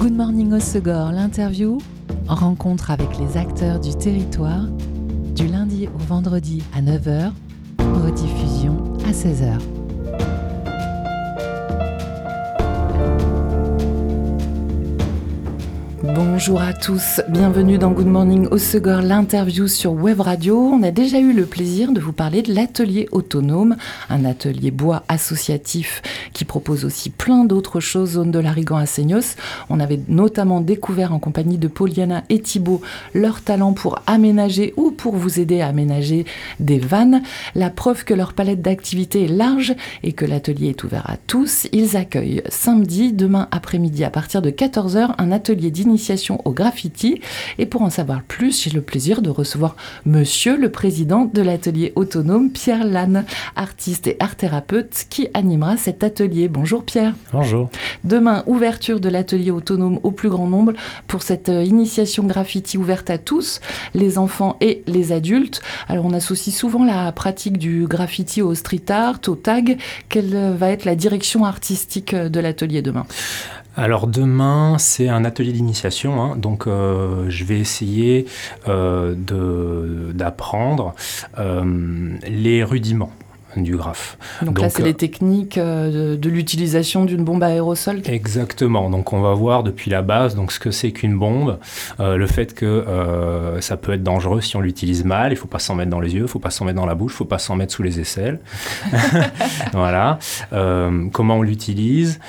Good Morning Osegor, l'interview, rencontre avec les acteurs du territoire, du lundi au vendredi à 9h, rediffusion à 16h. Bonjour à tous, bienvenue dans Good Morning Osegor, l'interview sur Web Radio. On a déjà eu le plaisir de vous parler de l'atelier autonome, un atelier bois associatif qui propose aussi plein d'autres choses, zone de l'Arigan à Seignos. On avait notamment découvert en compagnie de Poliana et Thibault leur talent pour aménager ou pour vous aider à aménager des vannes. La preuve que leur palette d'activités est large et que l'atelier est ouvert à tous. Ils accueillent samedi, demain après-midi à partir de 14h, un atelier d'initiation au graffiti. Et pour en savoir plus, j'ai le plaisir de recevoir monsieur le président de l'atelier autonome, Pierre Lannes, artiste et art thérapeute, qui animera cet atelier. Bonjour Pierre. Bonjour. Demain, ouverture de l'atelier autonome au plus grand nombre pour cette euh, initiation graffiti ouverte à tous, les enfants et les adultes. Alors on associe souvent la pratique du graffiti au street art, au tag. Quelle va être la direction artistique euh, de l'atelier demain? Alors demain, c'est un atelier d'initiation, hein. donc euh, je vais essayer euh, d'apprendre euh, les rudiments du graphe. Donc, là, c'est les techniques euh, de, l'utilisation d'une bombe à aérosol Exactement. Donc on va voir depuis la base donc, ce que c'est qu'une bombe, euh, le fait que euh, ça peut être dangereux si on l'utilise mal, il ne faut pas s'en mettre dans les yeux, il ne faut pas s'en mettre dans la bouche, il ne faut pas s'en mettre sous les aisselles. voilà. comment on l'utilise,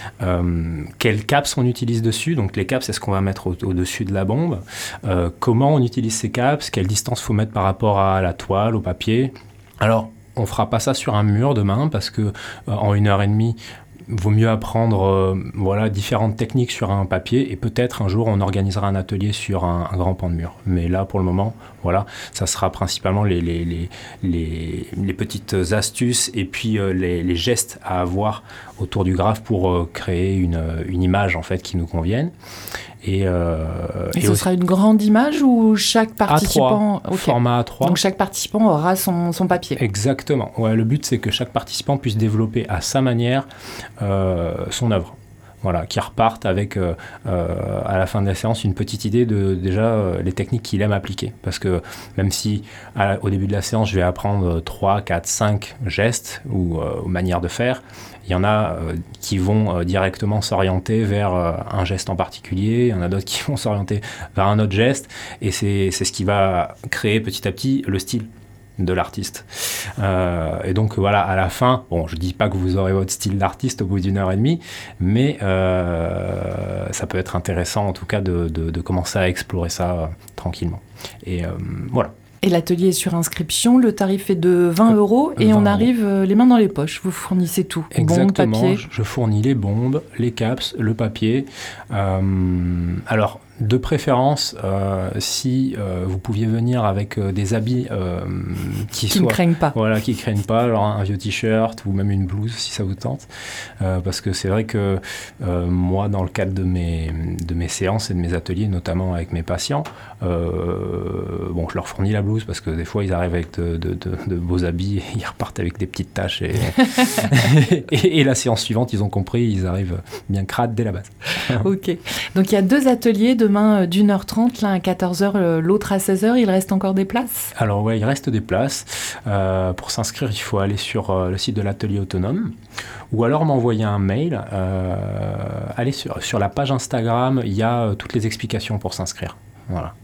quelles caps on utilise dessus, donc les caps c'est ce qu'on va mettre au-dessus de la bombe, comment on utilise ces caps, quelle distance faut mettre par rapport à la toile, au papier. Alors, on fera pas ça sur un mur demain parce que euh, en une heure et demie, vaut mieux apprendre euh, voilà, différentes techniques sur un papier et peut-être un jour on organisera un atelier sur un, grand pan de mur. Mais là pour le moment, voilà, ça sera principalement les, petites astuces et puis euh, les, gestes à avoir autour du graphe pour créer une, une, image en fait qui nous convienne. Et, euh, et, ce sera une grande image ou chaque participant A3, format A3. Donc chaque participant aura son, son papier. Exactement. Ouais, le but c'est que chaque participant puisse développer à sa manière euh, son œuvre. Voilà, qui repartent avec euh, euh, à la fin de la séance une petite idée de déjà euh, les techniques qu'il aime appliquer. Parce que même si au début de la séance je vais apprendre 3, 4, 5 gestes ou manières de faire, il y en a qui vont directement s'orienter vers un geste en particulier, il y en a d'autres qui vont s'orienter vers un autre geste, et c'est ce qui va créer petit à petit le style de l'artiste. Euh, et donc voilà, à la fin, bon, je dis pas que vous aurez votre style d'artiste au bout d'une heure et demie, mais euh, ça peut être intéressant en tout cas de, commencer à explorer ça euh, tranquillement. Et voilà. Et l'atelier est sur inscription, le tarif est de 20 euros et on arrive les mains dans les poches. Vous fournissez tout. Exactement. papier. Je fournis les bombes, les caps, le papier. alors, de préférence, euh, si euh, vous pouviez venir avec euh, des habits qui, qui ne craignent pas. Voilà, qui craignent pas, alors un vieux t-shirt ou même une blouse si ça vous tente. parce que c'est vrai que moi, dans le cadre de mes, de mes séances et de mes ateliers, notamment avec mes patients, bon, je leur fournis la blouse parce que des fois, ils arrivent avec de, beaux habits et ils repartent avec des petites taches. Et, et, la séance suivante, ils ont compris, ils arrivent bien crades dès la base. ok. Donc il y a deux ateliers de demain euh, d'une heure trente, l'un à 14h, euh, l'autre à 16h. Il reste encore des places? Alors oui, il reste des places. Euh, pour s'inscrire, il faut aller sur le site de l'atelier autonome ou alors m'envoyer un mail. aller sur, sur la page Instagram, il y a toutes les explications pour s'inscrire.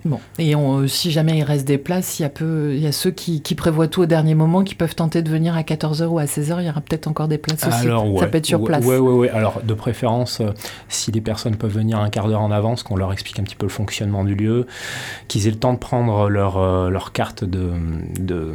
Bon. Et euh, si jamais il reste des places, il y a, peu, il y a ceux qui, prévoient tout au dernier moment, qui peuvent tenter de venir à 14h ou à 16h. Il y aura peut-être encore des places aussi. ça peut être sur place. Oui, oui, oui. Alors, de préférence, euh, si les personnes peuvent venir un quart d'heure en avance, qu'on leur explique un petit peu le fonctionnement du lieu, qu'ils aient le temps de prendre leur, euh, leur carte de, de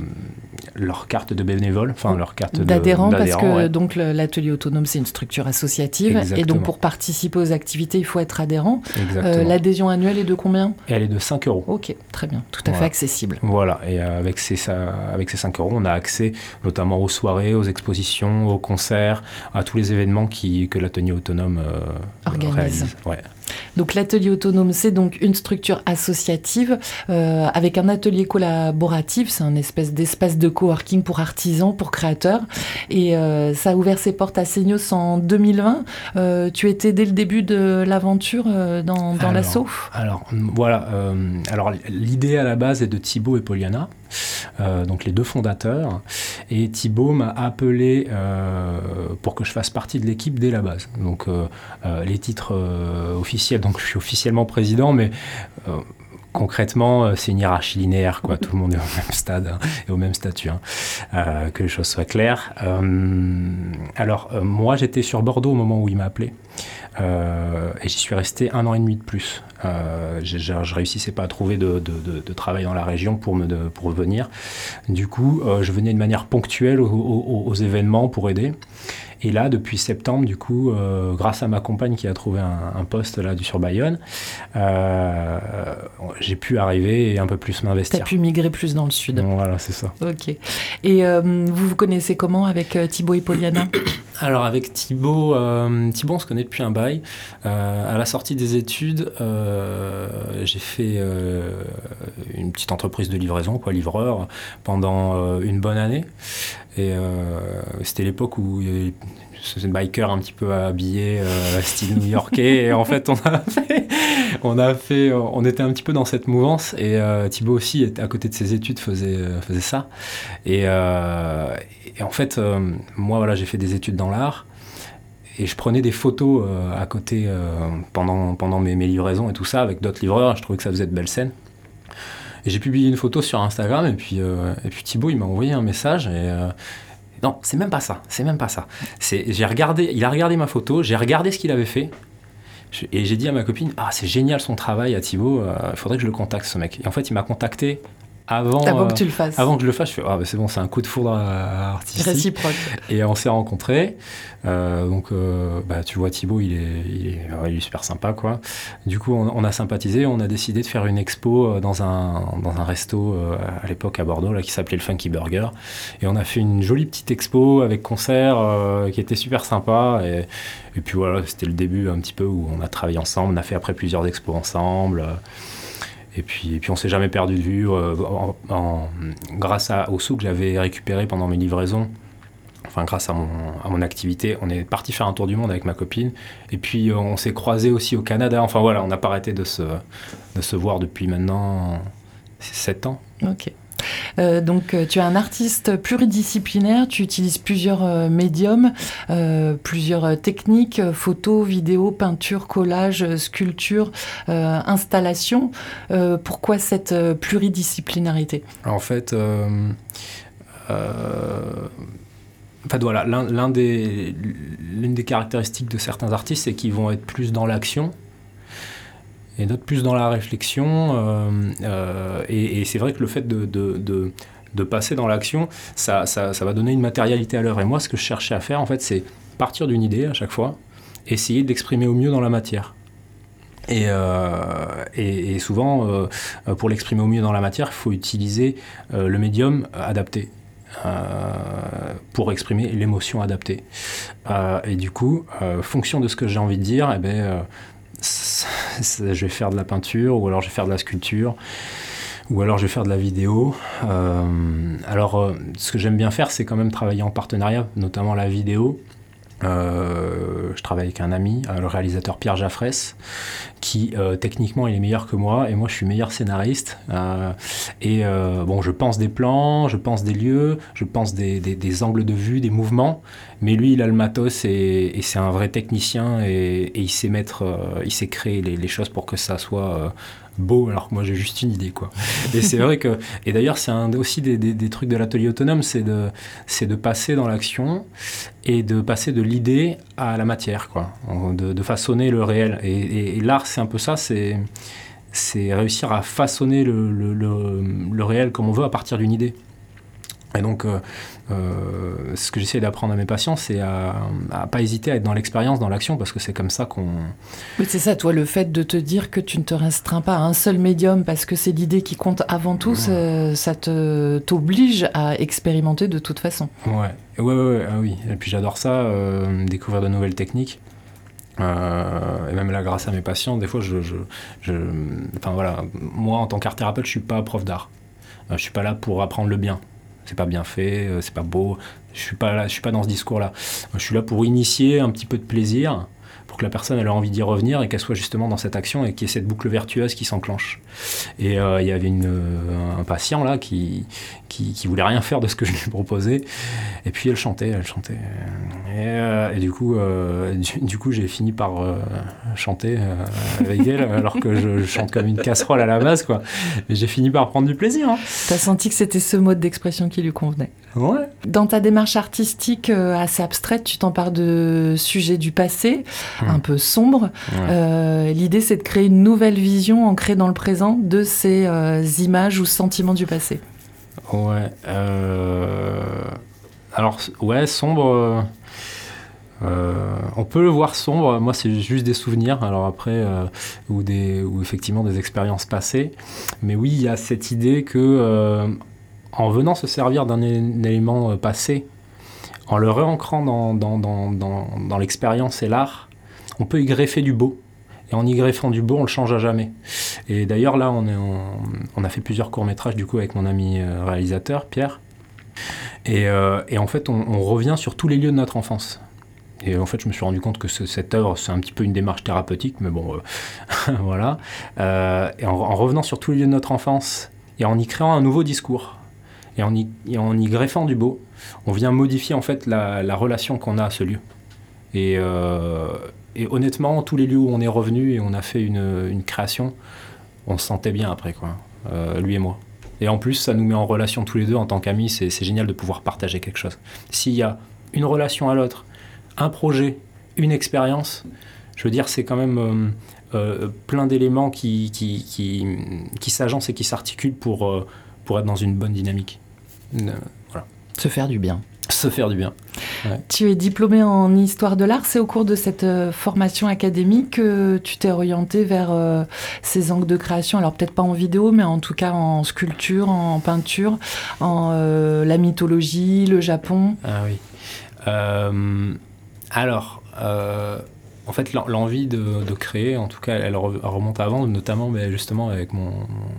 leur carte de bénévole, enfin leur carte d'adhérent, parce que donc l'atelier autonome c'est une structure associative. Et donc pour participer aux activités il faut être adhérent. L'adhésion annuelle est de combien? Elle est de 5 euros. Ok, très bien, tout à fait accessible. Voilà, et avec ces, avec ces 5 euros on a accès notamment aux soirées, aux expositions, aux concerts, à tous les événements qui, que l'atelier autonome euh, organise. Donc l'atelier autonome, c'est donc une structure associative avec un atelier collaboratif. C'est un espèce d'espace de coworking pour artisans, pour créateurs. Et ça a ouvert ses portes à Seignos en 2020. tu étais dès le début de l'aventure dans, dans l'assaut? Alors voilà. alors l'idée à la base est de Thibaut et Poliana. Euh, donc les deux fondateurs. Et Thibaut m'a appelé euh, pour que je fasse partie de l'équipe dès la base. Donc euh, les titres officiels, donc je suis officiellement président, mais concrètement, c'est une hiérarchie linéaire, quoi. Tout le monde est au même stade hein, et au même statut, hein. que les choses soient claires. alors, moi, j'étais sur Bordeaux au moment où il m'a appelé. Euh, et j'y suis resté un an et demi de plus. Euh, je, je, réussissais pas à trouver de, de, travail dans la région pour, me, pour venir. Du coup, euh, je venais de manière ponctuelle aux, événements pour aider. Et là, depuis septembre, du coup, euh, grâce à ma compagne qui a trouvé un, poste là du sur Bayonne, j'ai pu arriver et un peu plus m'investir. Tu as pu migrer plus dans le sud. voilà, c'est ça. Ok. Et vous vous connaissez comment avec Thibaut et Poliana Alors avec Thibaut, Thibaut, on se connaît depuis un bail. à la sortie des études, euh, j'ai fait euh, une petite entreprise de livraison, quoi, livreur, pendant euh, une bonne année. Et c'était l'époque où c'est biker un petit peu habillé style new-yorkais et en fait on a fait on a fait on était un petit peu dans cette mouvance. Et Thibaut aussi à côté de ses études faisait faisait ça. Et, en fait moi voilà j'ai fait des études dans l'art. Et je prenais des photos euh, à côté euh, pendant, pendant mes, livraisons et tout ça avec d'autres livreurs. Je trouvais que ça faisait de belles scènes. Et j'ai publié une photo sur Instagram. Et puis, euh, et puis Thibaut il m'a envoyé un message. Et non, c'est même pas ça, c'est même pas ça. J'ai regardé, il a regardé ma photo, j'ai regardé ce qu'il avait fait et j'ai dit à ma copine ah c'est génial son travail à Thibaut, il faudrait que je le contacte ce mec. Et en fait il m'a contacté avant, avant que tu le fasses. Avant que je le fasse, je fais ah c'est bon, c'est un coup de foudre artistique. Réciproque. Et on s'est rencontrés. Euh, donc, euh, bah, tu vois, Thibaut, il est, il est, il est, super sympa, quoi. Du coup, on, on, a sympathisé, on a décidé de faire une expo euh, dans un, dans un resto à l'époque à Bordeaux, là, qui s'appelait le Funky Burger. Et on a fait une jolie petite expo avec concert qui était super sympa. Et, et puis voilà, c'était le début un petit peu où on a travaillé ensemble. On a fait après plusieurs expos ensemble. Et puis, et puis on s'est jamais perdu de vue. en, grâce à, au sous que j'avais récupéré pendant mes livraisons, enfin grâce à mon, à mon, activité, on est parti faire un tour du monde avec ma copine. Et puis euh, on s'est croisé aussi au Canada. Enfin voilà, on n'a pas arrêté de se, de se voir depuis maintenant 7 ans. Ok. Euh, donc euh, tu es un artiste pluridisciplinaire, tu utilises plusieurs médiums, plusieurs techniques, photos, vidéos, peinture, collage, sculpture, installation. pourquoi cette pluridisciplinarité? En fait, voilà, l'un des, l'une des caractéristiques de certains artistes, c'est qu'ils vont être plus dans l'action et d'autres plus dans la réflexion. Euh, euh, et, c'est vrai que le fait de, de, passer dans l'action, ça, ça, ça, va donner une matérialité à l'œuvre. Et moi, ce que je cherchais à faire, en fait, c'est partir d'une idée à chaque fois, essayer d'exprimer au mieux dans la matière. Et, euh, et, souvent, pour l'exprimer au mieux dans la matière, il faut utiliser le médium adapté. Pour exprimer l'émotion adaptée. Et du coup, fonction de ce que j'ai envie de dire, eh ben, je vais faire de la peinture, ou alors je vais faire de la sculpture, ou alors je vais faire de la vidéo. alors, ce que j'aime bien faire, c'est quand même travailler en partenariat, notamment la vidéo. Euh, je travaille avec un ami, euh, le réalisateur Pierre Jaffresse, qui euh, techniquement il est meilleur que moi et moi je suis meilleur scénariste. et bon, je pense des plans, je pense des lieux, je pense des, angles de vue, des mouvements, mais lui il a le matos et, c'est un vrai technicien et, il sait mettre, il sait créer les, choses pour que ça soit beau, alors que moi j'ai juste une idée, quoi. Et c'est vrai que, et d'ailleurs c'est un aussi des, des, trucs de l'atelier autonome, c'est de, c'est de passer dans l'action et de passer de l'idée à la matière, quoi, de, façonner le réel. Et, l'art c'est un peu ça, c'est c'est réussir à façonner le, le, le, réel comme on veut à partir d'une idée. Et donc, euh, euh, ce que j'essaie d'apprendre à mes patients, c'est à, à pas hésiter à être dans l'expérience, dans l'action, parce que c'est comme ça qu'on. Oui, c'est ça, toi, le fait de te dire que tu ne te restreins pas à un seul médium, parce que c'est l'idée qui compte avant tout, ça te t'oblige à expérimenter de toute façon. Ouais, ouais, ouais, ah oui. Et puis j'adore ça, euh, découvrir de nouvelles techniques. Euh, même là grâce à mes patients, des fois, je, je, je enfin voilà, moi en tant qu'art thérapeute, je suis pas prof d'art. Euh, je suis pas là pour apprendre le bien. C'est pas bien fait, euh, c'est pas beau. Je suis pas suis pas dans ce discours-là. Je suis là pour initier un petit peu de plaisir, pour que la personne ait envie d'y revenir et qu'elle soit justement dans cette action et qu'il y ait cette boucle vertueuse qui s'enclenche. Et euh, il y avait une, euh, un patient là qui, qui, qui, voulait rien faire de ce que je lui proposais. Et puis elle chantait, elle chantait. Et, euh, et du coup, euh, du, du, coup, j'ai fini par chanter avec elle, alors que je, je, chante comme une casserole à la base, quoi. Mais j'ai fini par prendre du plaisir. Hein. T'as senti que c'était ce mode d'expression qui lui convenait? Ouais. Dans ta démarche artistique assez abstraite, tu t'empares de sujets du passé, mmh. un peu sombres. Ouais. L'idée, c'est de créer une nouvelle vision ancrée dans le présent de ces images ou sentiments du passé. Ouais. Euh... Alors, ouais, sombre. Euh, on peut le voir sombre. Moi, c'est juste des souvenirs. Alors après, euh, ou des, ou effectivement des expériences passées. Mais oui, il y a cette idée que, euh, en venant se servir d'un élément passé, en le réancrant dans l'expérience et l'art, on peut y greffer du beau. Et en y greffant du beau, on le change à jamais. Et d'ailleurs, là, on, est a fait plusieurs courts-métrages du coup avec mon ami réalisateur, Pierre. Et, euh, en fait, on, revient sur tous les lieux de notre enfance. Et en fait, je me suis rendu compte que ce, cette œuvre, c'est un petit peu une démarche thérapeutique, mais bon, euh, voilà. Euh, en, en, revenant sur tous les lieux de notre enfance et en y créant un nouveau discours et en y, greffant du beau, on vient modifier en fait la, la relation qu'on a à ce lieu. Et, et honnêtement, tous les lieux où on est revenu et on a fait une, création, on se sentait bien après, quoi, lui et moi. Et en plus, ça nous met en relation tous les deux en tant qu'amis. C'est génial de pouvoir partager quelque chose. S'il y a une relation à l'autre, un projet, une expérience, je veux dire, c'est quand même euh, euh, plein d'éléments qui, qui, qui, s'agencent et qui s'articulent pour, euh, pour être dans une bonne dynamique. voilà. Se faire du bien. Se faire du bien. Ouais. Tu es diplômé en histoire de l'art. C'est au cours de cette euh, formation académique que tu t'es orienté vers euh, ces angles de création. Alors peut-être pas en vidéo, mais en tout cas en sculpture, en peinture, en euh, la mythologie, le Japon. Ah oui. Alors, en fait, l'envie de, de, créer, en tout cas, elle remonte avant, notamment ben, justement avec mon,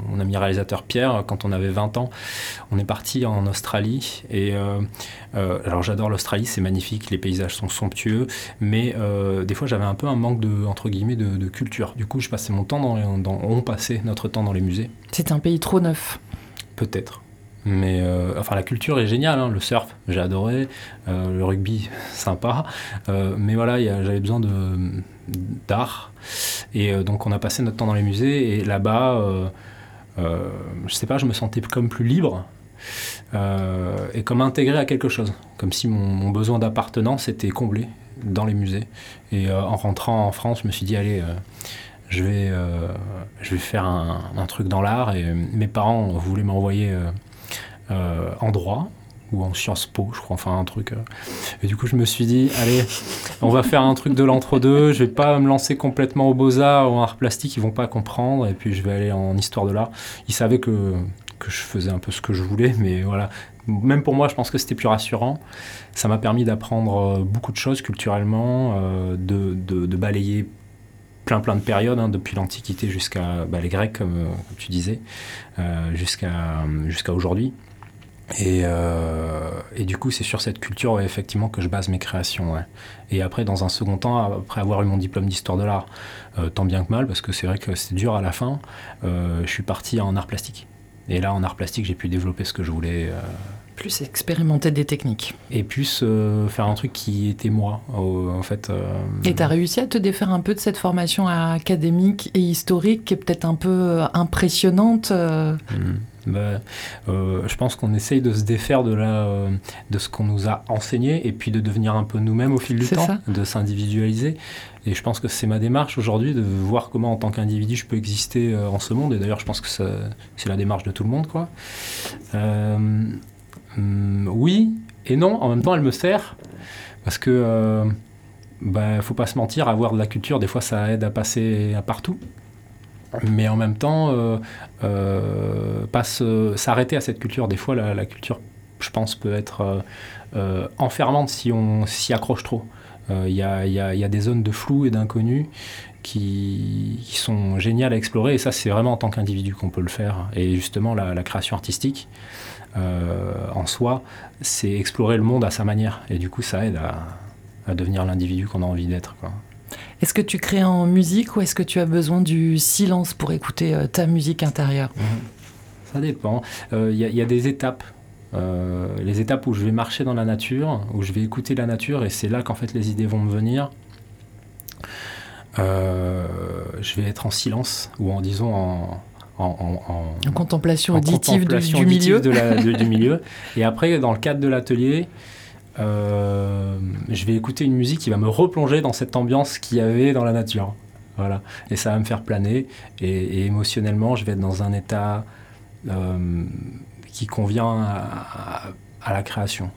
mon, ami réalisateur Pierre. Quand on avait 20 ans, on est parti en Australie. Et euh, euh, alors, j'adore l'Australie, c'est magnifique, les paysages sont somptueux, mais euh, des fois, j'avais un peu un manque de entre guillemets de, de, culture. Du coup, je passais mon temps dans, dans, on passait notre temps dans les musées. C'est un pays trop neuf. Peut-être. Mais euh, enfin, la culture est géniale. Hein. Le surf, j'ai adoré. Euh, le rugby, sympa. Euh, mais voilà, j'avais besoin d'art. Et donc, on a passé notre temps dans les musées. Et là-bas, je sais pas, je me sentais comme plus libre. et comme intégré à quelque chose. Comme si mon, besoin d'appartenance était comblé dans les musées. Et en rentrant en France, je me suis dit, allez je vais, je vais faire un, truc dans l'art. Et mes parents voulaient m'envoyer en droit ou en Sciences Po, je crois, enfin un truc. Et du coup, je me suis dit, allez, on va faire un truc de l'entre-deux. Je vais pas me lancer complètement au beaux-arts ou en art plastique, ils vont pas comprendre. Et puis, je vais aller en histoire de l'art. Ils savaient que, que je faisais un peu ce que je voulais, mais voilà. Même pour moi, je pense que c'était plus rassurant. Ça m'a permis d'apprendre beaucoup de choses culturellement, euh, de, de, balayer plein plein de périodes, hein, depuis l'Antiquité jusqu'à bah, les Grecs, comme, tu disais, euh, jusqu'à jusqu'à aujourd'hui. Et, euh, et, du coup, c'est sur cette culture, ouais, effectivement, que je base mes créations. Ouais. Et après, dans un second temps, après avoir eu mon diplôme d'histoire de l'art, euh, tant bien que mal, parce que c'est vrai que c'était dur à la fin, euh, je suis parti en art plastique. Et là, en art plastique, j'ai pu développer ce que je voulais. Plus expérimenter des techniques. Et plus faire un truc qui était moi, en fait. Et tu as réussi à te défaire un peu de cette formation académique et historique qui est peut-être un peu impressionnante mmh. Bah, euh, je pense qu'on essaye de se défaire de, la, euh, de ce qu'on nous a enseigné et puis de devenir un peu nous-mêmes au fil du temps, ça. de s'individualiser. Et je pense que c'est ma démarche aujourd'hui de voir comment en tant qu'individu je peux exister euh, en ce monde. Et d'ailleurs, je pense que c'est la démarche de tout le monde. Quoi. Hum, oui et non, en même temps, elle me sert parce que euh, bah, faut pas se mentir, avoir de la culture, des fois, ça aide à passer à partout mais en même temps, euh, euh, pas s'arrêter à cette culture. Des fois, la, culture, je pense, peut être euh, enfermante si on s'y accroche trop. Il y, a, des zones de flou et d'inconnu qui, sont géniales à explorer. Et ça, c'est vraiment en tant qu'individu qu'on peut le faire. Et justement, la, création artistique, en soi, c'est explorer le monde à sa manière. Et du coup, ça aide à, devenir l'individu qu'on a envie d'être. Est-ce que tu crées en musique ou est-ce que tu as besoin du silence pour écouter ta musique intérieure? Ça dépend. Il y, a des étapes. Euh, les étapes où je vais marcher dans la nature, où je vais écouter la nature, et c'est là qu'en fait les idées vont me venir. Euh, je vais être en silence ou en disons en, en, contemplation auditive, du, milieu. du milieu. Et après, dans le cadre de l'atelier, euh, je vais écouter une musique qui va me replonger dans cette ambiance qu'il y avait dans la nature. Voilà. Et ça va me faire planer. Et, émotionnellement, je vais être dans un état qui convient à, la création.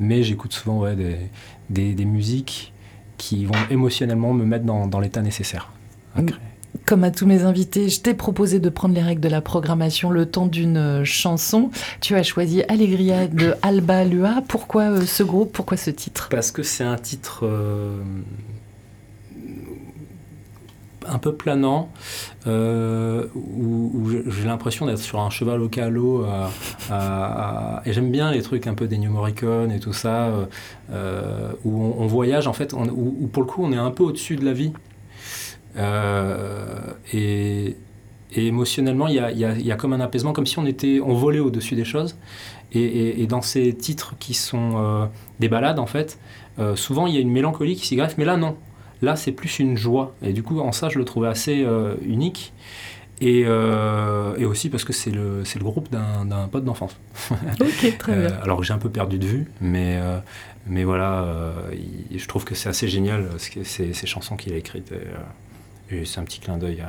Mais j'écoute souvent ouais, des, des, musiques qui vont émotionnellement me mettre dans, l'état nécessaire à créer. Comme à tous mes invités, je t'ai proposé de prendre les règles de la programmation le temps d'une euh, chanson. Tu as choisi Allegria de Alba Lua. Pourquoi euh, ce groupe? Pourquoi ce titre? Parce que c'est un titre euh, un peu planant, où, j'ai l'impression d'être sur un cheval au calot. et j'aime bien les trucs un peu des New Morricone et tout ça, où on, voyage en fait, où, pour le coup on est un peu au-dessus de la vie. Euh, et, émotionnellement, il y a, comme un apaisement, comme si on, était, on volait au-dessus des choses. Et, dans ces titres qui sont des balades, en fait, souvent il y a une mélancolie qui s'y greffe, mais là non. Là, c'est plus une joie. Et du coup, en ça, je le trouvais assez euh, unique. Euh, et, aussi parce que c'est le, le groupe d'un pote d'enfance. ok, très bien. Euh, alors j'ai un peu perdu de vue, mais, mais voilà, je trouve que c'est assez génial ces, ces chansons qu'il a écrites. C'est un petit clin d'œil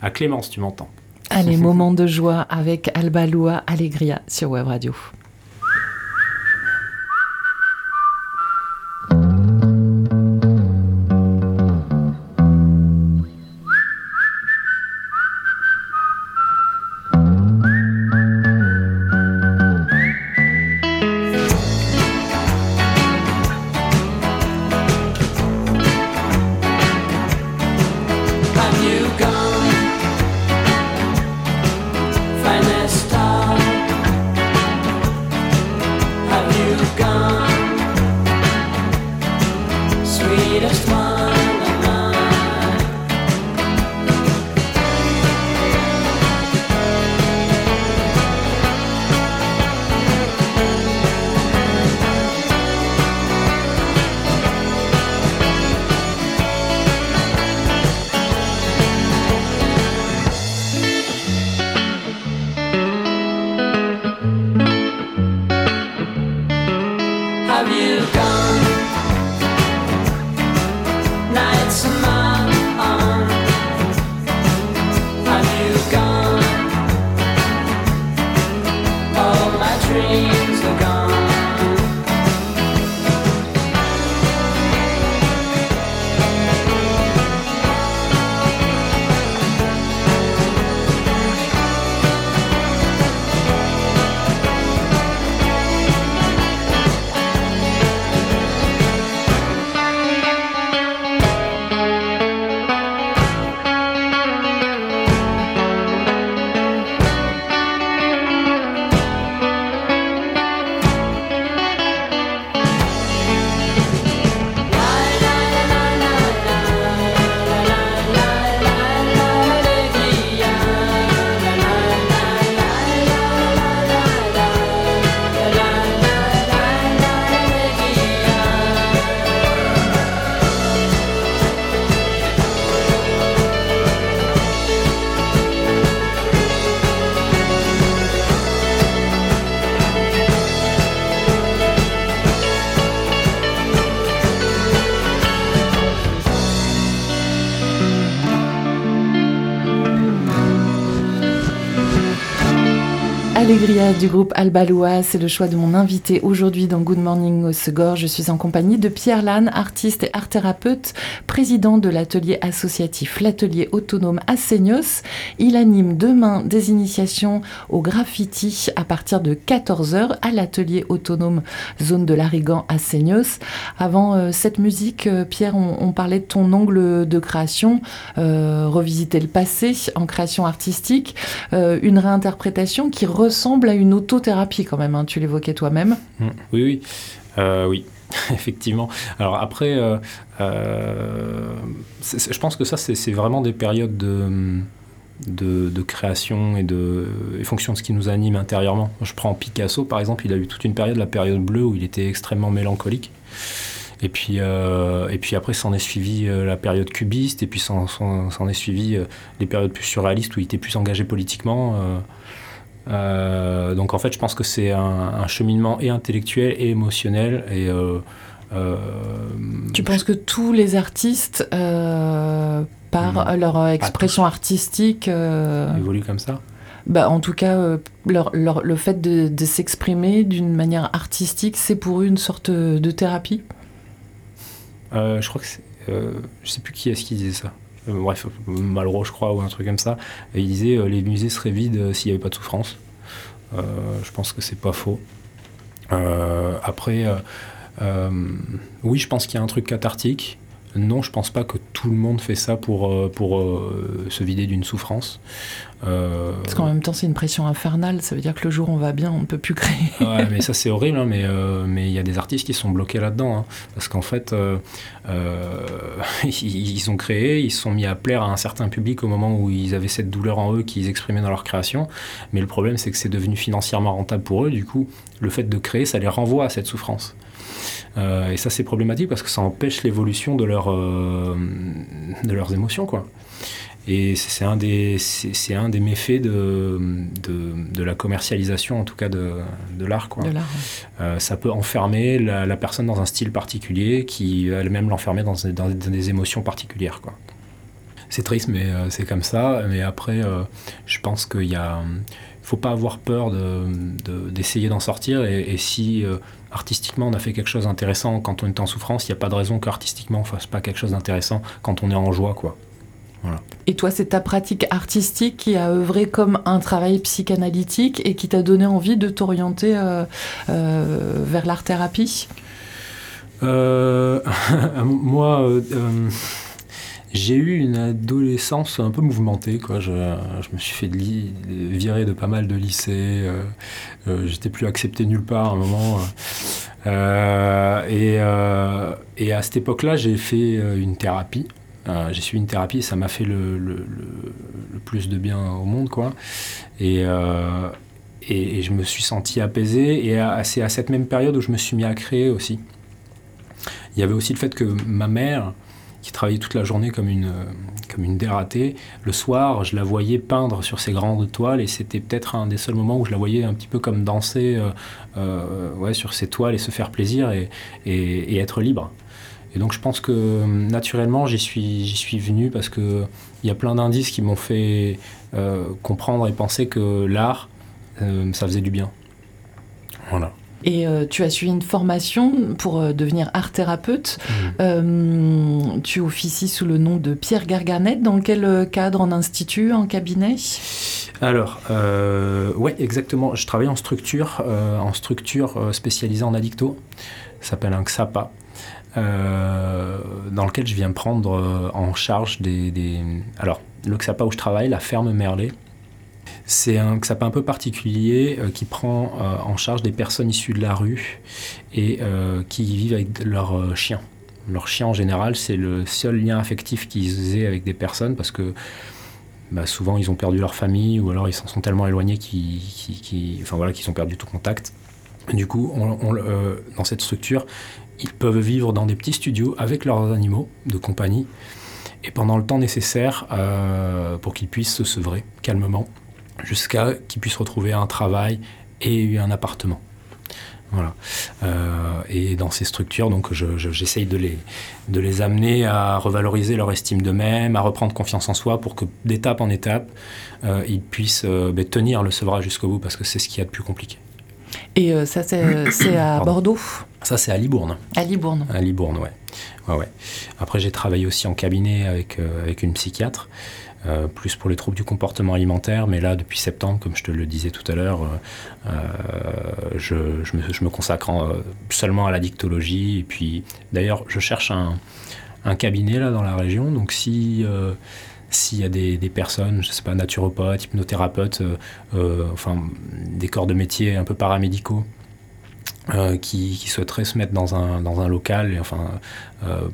à, Clémence, tu m'entends. Allez, moment de joie avec Alba Lua Allegria sur Web Radio. Du groupe Albaloua, c'est le choix de mon invité aujourd'hui dans Good Morning au Segor. Je suis en compagnie de Pierre Lannes, artiste et art thérapeute, président de l'atelier associatif L'Atelier Autonome à. Il anime demain des initiations au graffiti à partir de 14h à l'atelier autonome zone de l'Arigan à. Avant euh, cette musique, euh, Pierre, on, parlait de ton angle de création, euh, revisiter le passé en création artistique, une réinterprétation qui ressemble à une autothérapie quand même, hein, tu l'évoquais toi-même. Mmh. Oui, oui. Euh, oui. Effectivement. Alors après, euh, euh, je pense que ça, c'est vraiment des périodes de, de, création et de fonction de ce qui nous anime intérieurement. Je prends Picasso, par exemple, il a eu toute une période, la période bleue, où il était extrêmement mélancolique. Et puis, et puis après, s'en est suivi la période cubiste, et puis s'en est suivi les périodes plus surréalistes où il était plus engagé politiquement. Euh, donc en fait, je pense que c'est un, cheminement et intellectuel et émotionnel. Et, euh, euh, tu penses que tous les artistes, par leur expression artistique, évoluent comme ça bah, en tout cas, leur, le fait de, de s'exprimer d'une manière artistique, c'est pour eux une sorte de thérapie? Je crois que c'est. je sais plus qui est-ce qui disait ça. Euh, bref, Malraux, je crois, ou un truc comme ça. Et il disait euh, les musées seraient vides euh, s'il n'y avait pas de souffrance. je pense que c'est pas faux. après, oui, je pense qu'il y a un truc cathartique. Non, je pense pas que tout le monde fait ça pour, euh, pour euh, se vider d'une souffrance. Euh, Parce qu'en même temps, c'est une pression infernale. Ça veut dire que le jour où on va bien, on ne peut plus créer. ouais, mais ça, c'est horrible. Hein, mais il y a des artistes qui sont bloqués là-dedans. Hein. parce qu'en fait, ils ont créé, ils se sont mis à plaire à un certain public au moment où ils avaient cette douleur en eux qu'ils exprimaient dans leur création. Mais le problème, c'est que c'est devenu financièrement rentable pour eux. Du coup, le fait de créer, ça les renvoie à cette souffrance. Et ça, c'est problématique parce que ça empêche l'évolution de, leur, euh, de leurs émotions, quoi. Et c'est un, des, c'est un des méfaits de, de, de, la commercialisation, en tout cas de, de l'art. Quoi. Euh, ça peut enfermer la, personne dans un style particulier qui elle-même l'enfermer dans, dans, des émotions particulières. Quoi. C'est triste, mais c'est comme ça. Mais après, je pense qu'il y a faut pas avoir peur d'essayer de, d'en sortir. Et, et si artistiquement on a fait quelque chose d'intéressant quand on est en souffrance, il n'y a pas de raison qu'artistiquement on fasse pas quelque chose d'intéressant quand on est en joie, quoi. Et toi, c'est ta pratique artistique qui a œuvré comme un travail psychanalytique et qui t'a donné envie de t'orienter euh, euh, vers l'art-thérapie euh, Moi, j'ai eu une adolescence un peu mouvementée. Quoi. Je, me suis fait virer de pas mal de lycées. Euh, euh, j'étais plus accepté nulle part à un moment. Euh, et, à cette époque-là, j'ai fait une thérapie. j'ai suivi une thérapie et ça m'a fait le, plus de bien au monde. Quoi. Et, et, je me suis senti apaisé. Et c'est à cette même période où je me suis mis à créer aussi. Il y avait aussi le fait que ma mère qui travaillait toute la journée comme une, comme une dératée. Le soir, je la voyais peindre sur ces grandes toiles et c'était peut-être un des seuls moments où je la voyais un petit peu comme danser euh, euh, ouais, sur ces toiles et se faire plaisir et, et, être libre. Et donc je pense que naturellement j'y suis, j'y suis venu parce qu'il y a plein d'indices qui m'ont fait euh, comprendre et penser que l'art, ça faisait du bien. Voilà. Et euh, tu as suivi une formation pour euh, devenir art thérapeute. Mmh. Euh, tu officies sous le nom de Pierre Garganet. Dans quel cadre? En institut? En cabinet? Alors, ouais, exactement. Je travaille en structure, en structure spécialisée en addicto. Ça s'appelle un XAPA. dans lequel je viens prendre en charge des, des... Alors, le XAPA où je travaille, la ferme Merlet, c'est un sapin un peu particulier euh, qui prend euh, en charge des personnes issues de la rue et euh, qui vivent avec leurs chiens. Leur chien en général, c'est le seul lien affectif qu'ils aient avec des personnes parce que bah, souvent ils ont perdu leur famille ou alors ils s'en sont tellement éloignés qu'ils enfin, voilà, ont perdu tout contact. Du coup, dans cette structure, ils peuvent vivre dans des petits studios avec leurs animaux de compagnie et pendant le temps nécessaire pour qu'ils puissent se sevrer calmement jusqu'à qu'ils puissent retrouver un travail et un appartement. Voilà. Euh, et dans ces structures, donc, j'essaye de, les, de les amener à revaloriser leur estime d'eux-mêmes, à reprendre confiance en soi pour que d'étape en étape, euh, ils puissent euh, ben, tenir le sevrage jusqu'au bout parce que c'est ce qu'il y a de plus compliqué. Et ça, c'est à Bordeaux? Ça, c'est à Libourne. À Libourne. À Libourne, ouais. ouais, ouais. Après, j'ai travaillé aussi en cabinet avec, avec une psychiatre. Euh, plus pour les troubles du comportement alimentaire, mais là, depuis septembre, comme je te le disais tout à l'heure, euh, euh, je, me, consacre seulement à la dictologie. Et puis, d'ailleurs, je cherche un, cabinet là dans la région. Donc, si s'il y a des, personnes, je sais pas, naturopathes, hypnothérapeutes, des corps de métier un peu paramédicaux qui, souhaiteraient se mettre dans un, dans un local enfin,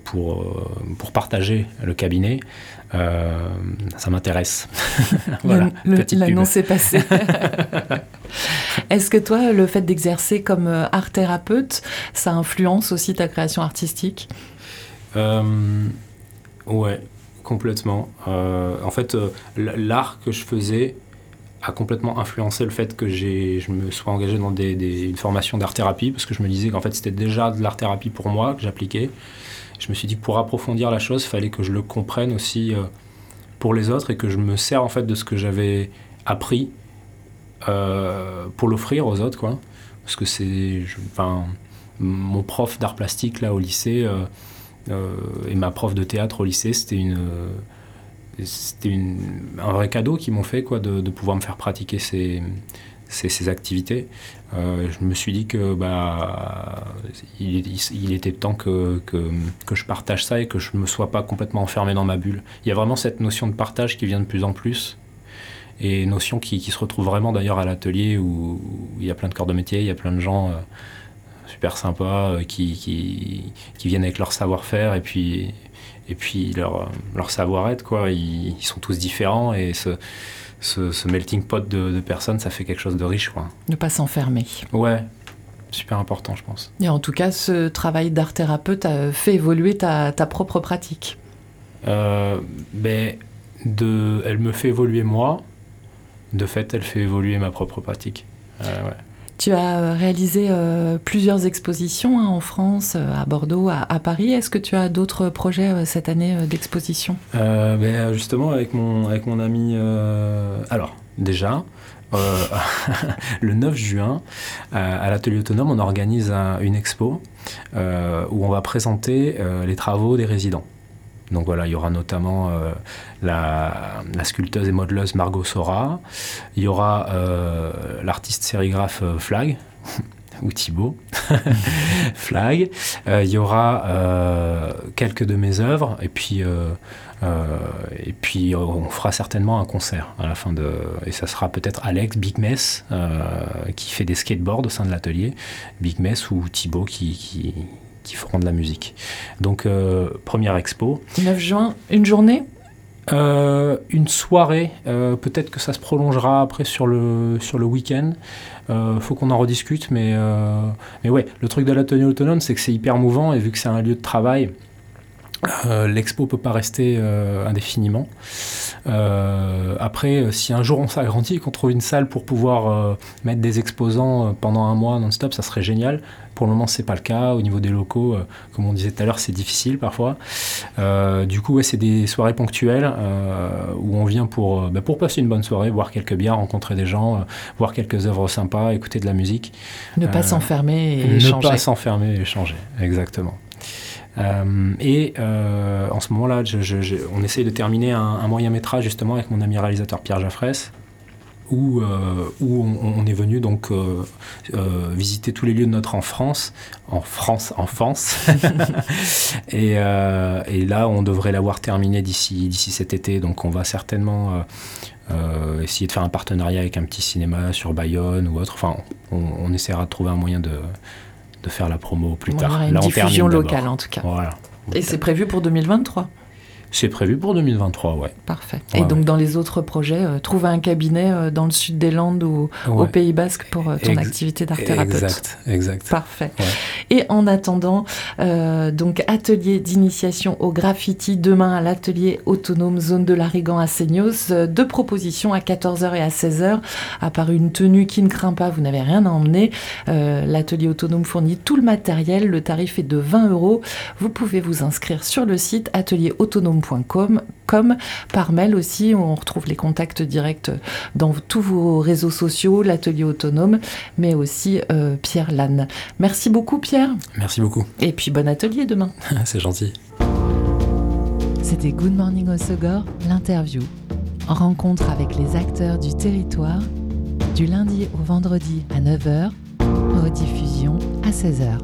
pour, pour partager le cabinet, euh, ça m'intéresse. voilà, L'annonce est passée. Est-ce que toi, le fait d'exercer comme euh, art thérapeute, ça influence aussi ta création artistique? Euh, Ouais, complètement. en fait, l'art que je faisais a complètement influencé le fait que je me sois engagé dans une formation d'art-thérapie, parce que je me disais qu'en fait c'était déjà de l'art-thérapie pour moi, que j'appliquais je me suis dit pour approfondir la chose, il fallait que je le comprenne aussi euh, pour les autres et que je me sers en fait de ce que j'avais appris euh, pour l'offrir aux autres, quoi. Parce que c'est, enfin, mon prof d'art plastique là au lycée euh, et ma prof de théâtre au lycée, c'était une c'était un vrai cadeau qu'ils m'ont fait quoi de, pouvoir me faire pratiquer ces, ces, activités, euh, je me suis dit que bah, il, était temps que, que, je partage ça et que je ne me sois pas complètement enfermé dans ma bulle. Il y a vraiment cette notion de partage qui vient de plus en plus et notion qui, se retrouve vraiment d'ailleurs à l'atelier où, il y a plein de corps de métier, il y a plein de gens euh, super sympas euh, qui, qui, viennent avec leur savoir-faire et puis, et puis leur, leur savoir-être. Ils, sont tous différents et ce, melting pot de, personnes, ça fait quelque chose de riche. Quoi. Ne pas s'enfermer. Ouais, super important, je pense. Et en tout cas, ce travail d'art thérapeute a fait évoluer ta, propre pratique. Euh, ben, de, elle me fait évoluer moi. De fait, elle fait évoluer ma propre pratique. Euh, ouais. Tu as euh, réalisé euh, plusieurs expositions hein, en France, euh, à Bordeaux, à, Paris. Est-ce que tu as d'autres projets cette année d'exposition? Ben, Justement, avec mon, avec mon ami... alors, déjà, le 9 juin, à l'atelier autonome, on organise une expo où on va présenter les travaux des résidents. Donc voilà, il y aura notamment euh, la, sculpteuse et modeleuse Margot Sora, il y aura euh, l'artiste sérigraphe euh, Flag, ou Thibaut, Flag, il y aura quelques de mes œuvres, et puis, et puis on fera certainement un concert à la fin de... Et ça sera peut-être Alex Big Mess, qui fait des skateboards au sein de l'atelier, Big Mess ou Thibaut qui qui feront de la musique. Donc, euh, première expo. 9 juin, une journée euh, une soirée, euh, peut-être que ça se prolongera après sur le, sur le week-end. Euh, faut qu'on en rediscute, mais, mais ouais, le truc de l'atelier autonome, c'est que c'est hyper mouvant et vu que c'est un lieu de travail, l'expo peut pas rester indéfiniment. après, si un jour on s'agrandit et qu'on trouve une salle pour pouvoir mettre des exposants pendant un mois non-stop, ça serait génial. Pour le moment, c'est pas le cas. Au niveau des locaux, euh, comme on disait tout à l'heure, c'est difficile parfois. Euh, du coup, c'est des soirées ponctuelles euh, où on vient pour, bah, pour passer une bonne soirée, boire quelques bières, rencontrer des gens, voir quelques œuvres sympas, écouter de la musique. Ne pas s'enfermer et échanger. Ne pas s'enfermer et échanger, exactement. et en ce moment-là, on essaye de terminer un, un, moyen métrage justement avec mon ami réalisateur Pierre Jaffresse, où, euh, où on, est venu donc euh, euh, visiter tous les lieux de notre enfance, en France, enfance. et, et, là, on devrait l'avoir terminé d'ici d'ici cet été, donc on va certainement essayer de faire un partenariat avec un petit cinéma sur Bayonne ou autre. Enfin, on, essaiera de trouver un moyen de, de faire la promo plus tard. Une diffusion locale en tout cas. Voilà. Et c'est prévu pour 2023 C'est prévu pour 2023, ouais. Parfait. Ouais, Et donc ouais. dans les autres projets, euh, trouver un cabinet euh, dans le sud des Landes ou au. Pays Basque pour euh, ton Ex- activité d'art thérapeute. Exact, exact. Parfait. Et en attendant, donc atelier d'initiation au graffiti demain à l'atelier autonome zone de l'Arigan à Seignos. Deux propositions à 14h et à 16h. À part une tenue qui ne craint pas, vous n'avez rien à emmener. L'atelier autonome fournit tout le matériel. Le tarif est de 20 euros. Vous pouvez vous inscrire sur le site comme par mail aussi. On retrouve les contacts directs dans tous vos réseaux sociaux, l'atelier autonome, mais aussi euh, Pierre Lannes. Merci beaucoup Pierre. Merci beaucoup. Et puis bon atelier demain. C'est gentil. C'était Good Morning Osogor, l'interview. Rencontre avec les acteurs du territoire, du lundi au vendredi à 9h, rediffusion à 16h.